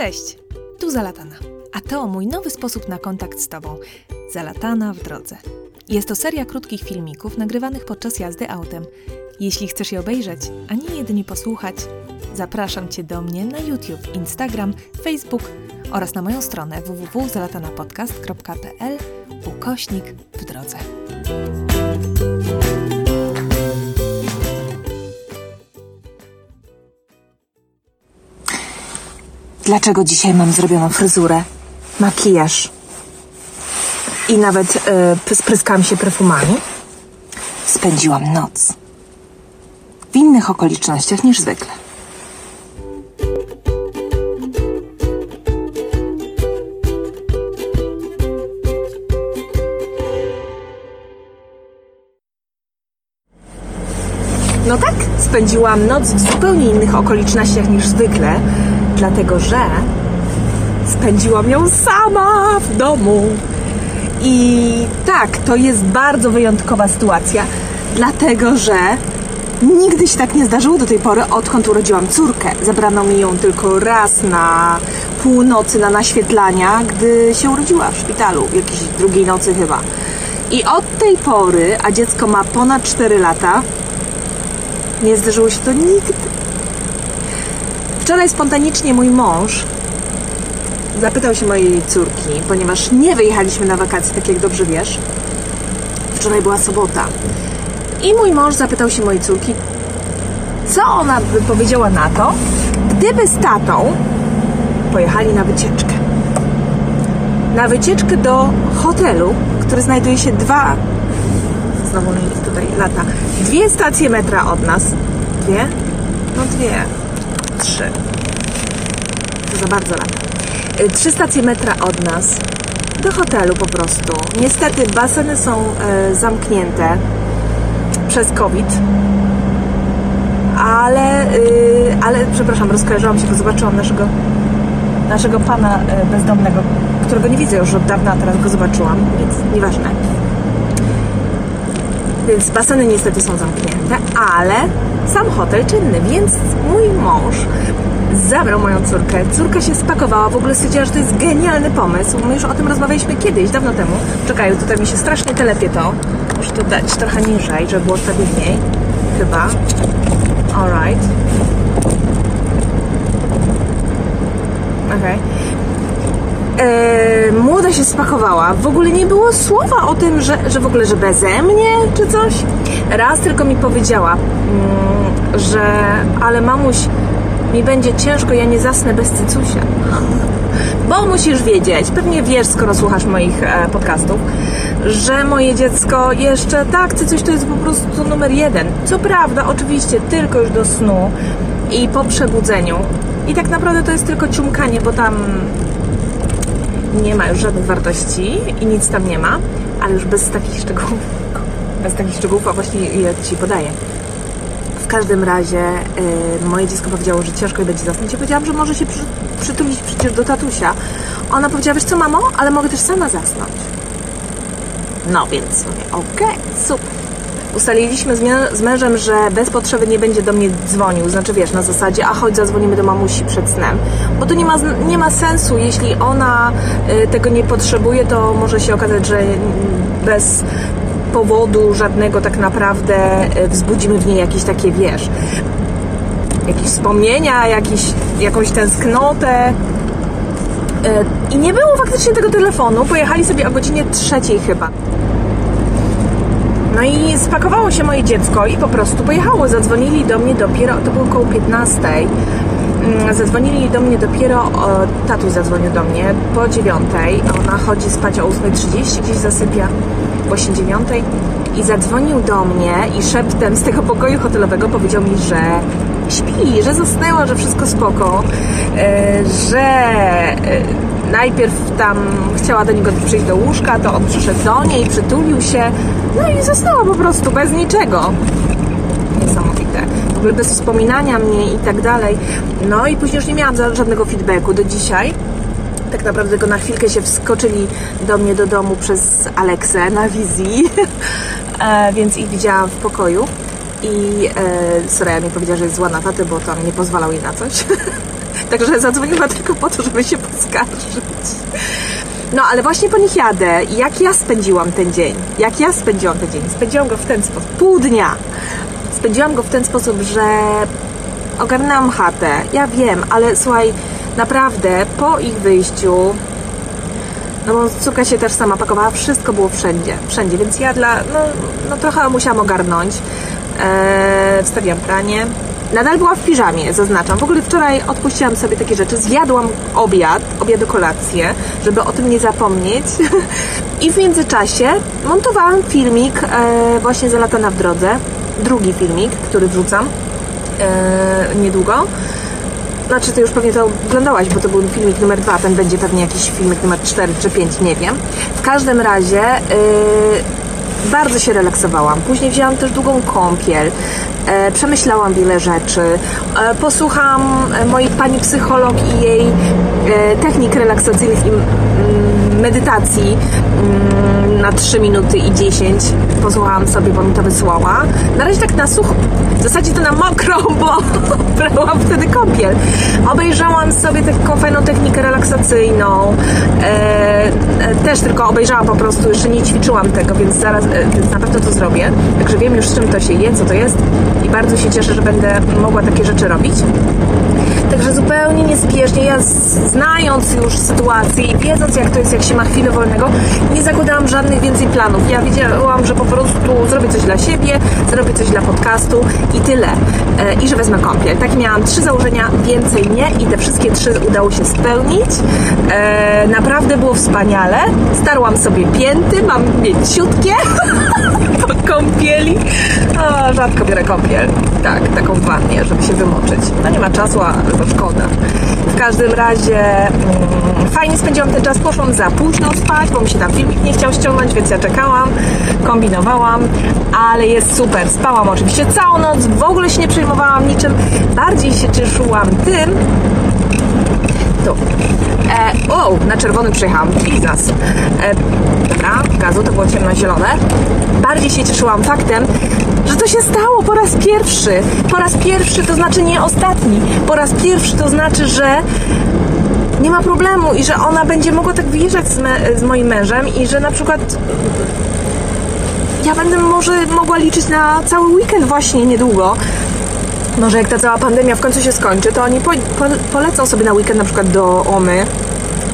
Cześć, tu Zalatana, a to mój nowy sposób na kontakt z Tobą. Zalatana w drodze. Jest to seria krótkich filmików nagrywanych podczas jazdy autem. Jeśli chcesz je obejrzeć, a nie jedynie posłuchać, zapraszam Cię do mnie na YouTube, Instagram, Facebook oraz na moją stronę www.zalatanapodcast.pl ukośnik w drodze. Dlaczego dzisiaj mam zrobioną fryzurę, makijaż i nawet yy, spryskałam się perfumami? Spędziłam noc. W innych okolicznościach niż zwykle. No tak, spędziłam noc w zupełnie innych okolicznościach niż zwykle, dlatego że spędziłam ją sama w domu. I tak, to jest bardzo wyjątkowa sytuacja, dlatego że nigdy się tak nie zdarzyło do tej pory, odkąd urodziłam córkę. Zabrano mi ją tylko raz na północy na naświetlania, gdy się urodziła w szpitalu, w jakiejś drugiej nocy chyba. I od tej pory, a dziecko ma ponad 4 lata, nie zdarzyło się to nigdy. Wczoraj spontanicznie mój mąż zapytał się mojej córki, ponieważ nie wyjechaliśmy na wakacje, tak jak dobrze wiesz. Wczoraj była sobota. I mój mąż zapytał się mojej córki, co ona by powiedziała na to, gdyby z tatą pojechali na wycieczkę. Na wycieczkę do hotelu, który znajduje się dwa znowu tutaj lata. Dwie stacje metra od nas. Dwie? No dwie. Trzy. To za bardzo lata. Y, Trzy stacje metra od nas. Do hotelu po prostu. Niestety baseny są e, zamknięte przez COVID. Ale, y, ale przepraszam, rozkojarzyłam się, bo zobaczyłam naszego, naszego pana bezdomnego, którego nie widzę już od dawna, a teraz go zobaczyłam, więc nieważne więc baseny niestety są zamknięte, ale sam hotel czynny, więc mój mąż zabrał moją córkę. Córka się spakowała, w ogóle stwierdziła, że to jest genialny pomysł. My już o tym rozmawialiśmy kiedyś, dawno temu. Czekaj, tutaj mi się strasznie telepie to. Muszę to dać trochę niżej, żeby było stabilniej. Chyba. Alright. Okej. Okay e, młoda się spakowała. W ogóle nie było słowa o tym, że, że w ogóle, że beze mnie czy coś. Raz tylko mi powiedziała, mm, że ale mamuś, mi będzie ciężko, ja nie zasnę bez cycusia. Bo musisz wiedzieć, pewnie wiesz, skoro słuchasz moich e, podcastów, że moje dziecko jeszcze, tak, cycuś to jest po prostu numer jeden. Co prawda, oczywiście, tylko już do snu i po przebudzeniu. I tak naprawdę to jest tylko ciumkanie, bo tam nie ma już żadnych wartości i nic tam nie ma, ale już bez takich szczegółów, bez takich szczegółów, a właśnie je Ci podaję. W każdym razie yy, moje dziecko powiedziało, że ciężko będzie zasnąć. Ja powiedziałam, że może się przy, przytulić przecież do tatusia. Ona powiedziała, wiesz co mamo, ale mogę też sama zasnąć. No więc mówię, okej, okay, super ustaliliśmy z mężem, że bez potrzeby nie będzie do mnie dzwonił, znaczy wiesz, na zasadzie, a chodź zadzwonimy do mamusi przed snem, bo to nie ma, nie ma sensu, jeśli ona y, tego nie potrzebuje, to może się okazać, że bez powodu żadnego tak naprawdę y, wzbudzimy w niej jakieś takie, wiesz, jakieś wspomnienia, jakieś, jakąś tęsknotę, y, i nie było faktycznie tego telefonu. Pojechali sobie o godzinie trzeciej chyba. No i spakowało się moje dziecko i po prostu pojechało. Zadzwonili do mnie dopiero, to było około 15. Mm, zadzwonili do mnie dopiero, tatuś zadzwonił do mnie po 9. Ona chodzi spać o 8.30, gdzieś zasypia po 9. I zadzwonił do mnie i szeptem z tego pokoju hotelowego powiedział mi, że śpi, że zasnęła, że wszystko spoko, e, że e, najpierw tam chciała do niego przyjść do łóżka, to on przyszedł do niej, przytulił się, no i została po prostu bez niczego. Niesamowite. W ogóle bez wspominania mnie i tak dalej. No i później już nie miałam żadnego feedbacku do dzisiaj. Tak naprawdę tylko na chwilkę się wskoczyli do mnie do domu przez Aleksę na wizji, e, więc ich widziałam w pokoju. I e, Soraya mi powiedziała, że jest zła na tatę, bo tam nie pozwalał jej na coś. Także zadzwoniła tylko po to, żeby się poskarżyć. No, ale właśnie po nich jadę. Jak ja spędziłam ten dzień? Jak ja spędziłam ten dzień? Spędziłam go w ten sposób. Pół dnia. Spędziłam go w ten sposób, że ogarnęłam chatę. Ja wiem, ale słuchaj, naprawdę po ich wyjściu no bo córka się też sama pakowała, wszystko było wszędzie, wszędzie, więc ja dla, no, no trochę musiałam ogarnąć. Eee, wstawiłam pranie. Nadal była w piżamie, zaznaczam. W ogóle wczoraj odpuściłam sobie takie rzeczy. Zjadłam obiad, obiad kolację, żeby o tym nie zapomnieć. I w międzyczasie montowałam filmik e, właśnie Zalatana w drodze. Drugi filmik, który wrzucam e, niedługo. Znaczy, ty już pewnie to oglądałaś, bo to był filmik numer dwa, ten będzie pewnie jakiś filmik numer 4 czy 5, nie wiem. W każdym razie yy, bardzo się relaksowałam. Później wzięłam też długą kąpiel, e, przemyślałam wiele rzeczy, e, posłucham mojej pani psycholog i jej e, technik relaksacyjnych i mm, medytacji mm, na 3 minuty i 10 posłuchałam sobie, bo mi to wysłała. Na razie tak na sucho, w zasadzie to na mokro, bo brałam wtedy kąpiel. Obejrzałam sobie taką fajną technikę relaksacyjną. E, e, też tylko obejrzałam po prostu, jeszcze nie ćwiczyłam tego, więc zaraz, e, więc na pewno to zrobię. Także wiem już z czym to się je, co to jest i bardzo się cieszę, że będę mogła takie rzeczy robić. Także zupełnie niezbieżnie, ja znając już sytuację i wiedząc jak to jest, jak się ma chwilę wolnego, nie zakładałam żadnych więcej planów. Ja wiedziałam, że po prostu zrobię coś dla siebie, zrobię coś dla podcastu i tyle. E, I że wezmę kąpiel. Tak miałam trzy założenia, więcej nie i te wszystkie trzy udało się spełnić. E, naprawdę było wspaniale. Starłam sobie pięty, mam mięciutkie po kąpieli. O, rzadko biorę kąpiel. Tak, taką w wannie, żeby się wymoczyć. No nie ma czasu, a to szkoda. W każdym razie mm, fajnie spędziłam ten czas. Poszłam za późno spać, bo mi się tam filmik nie chciał ściągnąć, więc ja czekałam, kombinowałam, ale jest super. Spałam oczywiście całą noc, w ogóle się nie przejmowałam niczym. Bardziej się cieszyłam tym, tu. E, o, na czerwonym przejechałam. Bizas. E, dobra, gazu to było ciemnozielone. Bardziej się cieszyłam faktem, że to się stało po raz pierwszy. Po raz pierwszy to znaczy nie ostatni. Po raz pierwszy to znaczy, że nie ma problemu i że ona będzie mogła tak wyjeżdżać z, me, z moim mężem i że na przykład ja będę może mogła liczyć na cały weekend właśnie niedługo. Może jak ta cała pandemia w końcu się skończy, to oni po, po, polecą sobie na weekend na przykład do Omy,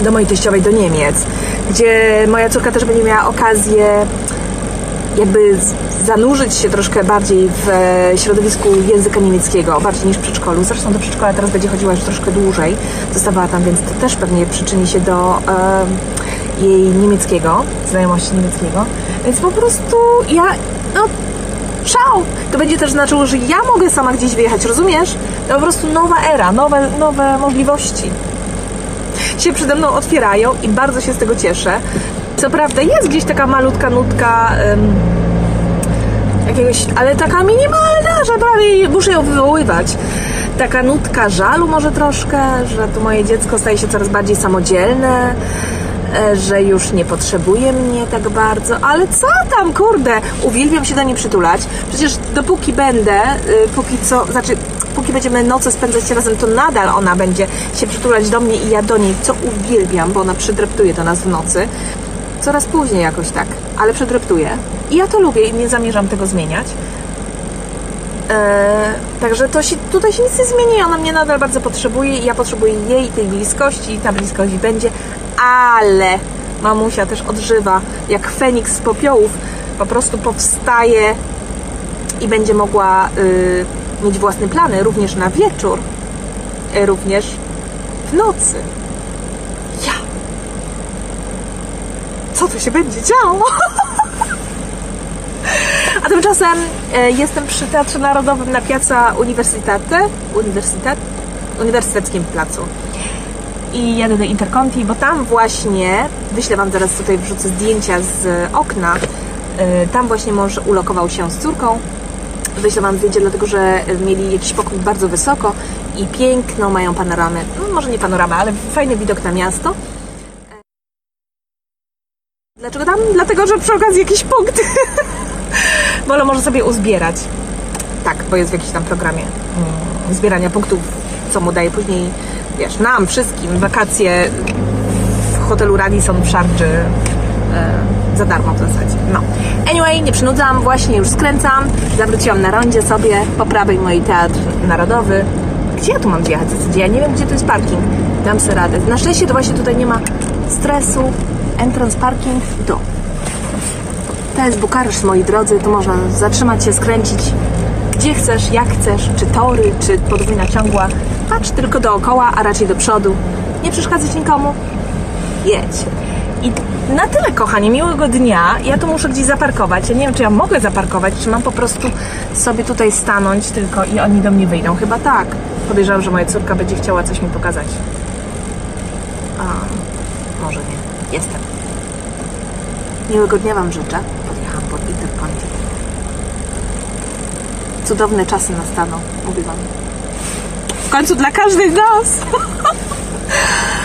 do mojej teściowej, do Niemiec, gdzie moja córka też będzie miała okazję jakby zanurzyć się troszkę bardziej w e, środowisku języka niemieckiego, bardziej niż w przedszkolu. Zresztą do przedszkola teraz będzie chodziła już troszkę dłużej. Zostawała tam, więc to też pewnie przyczyni się do e, jej niemieckiego, znajomości niemieckiego. Więc po prostu ja, no szał! To będzie też znaczyło, że ja mogę sama gdzieś wyjechać, rozumiesz? To po prostu nowa era, nowe, nowe możliwości się przede mną otwierają i bardzo się z tego cieszę. Co prawda jest gdzieś taka malutka nutka um, jakiegoś, ale taka minimalna, że prawie muszę ją wywoływać. Taka nutka żalu może troszkę, że to moje dziecko staje się coraz bardziej samodzielne, e, że już nie potrzebuje mnie tak bardzo, ale co tam, kurde, uwielbiam się do niej przytulać. Przecież dopóki będę, y, póki co, znaczy póki będziemy noce spędzać razem, to nadal ona będzie się przytulać do mnie i ja do niej, co uwielbiam, bo ona przydreptuje do nas w nocy coraz później jakoś tak, ale przedreptuję. I ja to lubię i nie zamierzam tego zmieniać. Eee, także to się, tutaj się nic nie zmieni, ona mnie nadal bardzo potrzebuje i ja potrzebuję jej tej bliskości i ta bliskość będzie, ale mamusia też odżywa jak Feniks z popiołów, po prostu powstaje i będzie mogła y, mieć własne plany również na wieczór, y, również w nocy. Co tu się będzie działo? A tymczasem e, jestem przy Teatrze Narodowym na Piazza Universitate, Universitet, Uniwersyteckim Placu. I jadę do Interconti, bo tam właśnie, wyślę Wam zaraz tutaj, wrzucę zdjęcia z okna, e, tam właśnie mąż ulokował się z córką. Wyślę Wam zdjęcie, dlatego że mieli jakiś pokój bardzo wysoko i piękną mają panoramę. No może nie panoramę, ale fajny widok na miasto. Dlaczego tam? Dlatego, że przy okazji jakiś punkt Wolę może sobie uzbierać. Tak, bo jest w jakimś tam programie mm, zbierania punktów, co mu daje później wiesz, nam wszystkim wakacje w hotelu Radisson w Szarczy e, za darmo w zasadzie. No. Anyway, nie przynudzam, właśnie już skręcam. Zawróciłam na rondzie sobie, po prawej mój teatr narodowy. Gdzie ja tu mam wjechać? Ja nie wiem, gdzie to jest parking. Dam sobie radę. Na szczęście to właśnie tutaj nie ma stresu. Entrance parking, tu. To jest Bukareszt, moi drodzy. Tu można zatrzymać się, skręcić gdzie chcesz, jak chcesz, czy tory, czy podwójna ciągła. Patrz tylko dookoła, a raczej do przodu. Nie przeszkadzać nikomu. Jedź. I na tyle, kochani, miłego dnia. Ja tu muszę gdzieś zaparkować. Ja nie wiem, czy ja mogę zaparkować, czy mam po prostu sobie tutaj stanąć tylko i oni do mnie wyjdą. Chyba tak. Podejrzewam, że moja córka będzie chciała coś mi pokazać. Może nie. Jestem. Miłego dnia Wam życzę. Podjechałam pod interkoncie. Cudowne czasy nastaną, mówię Wam. W końcu dla każdych nas.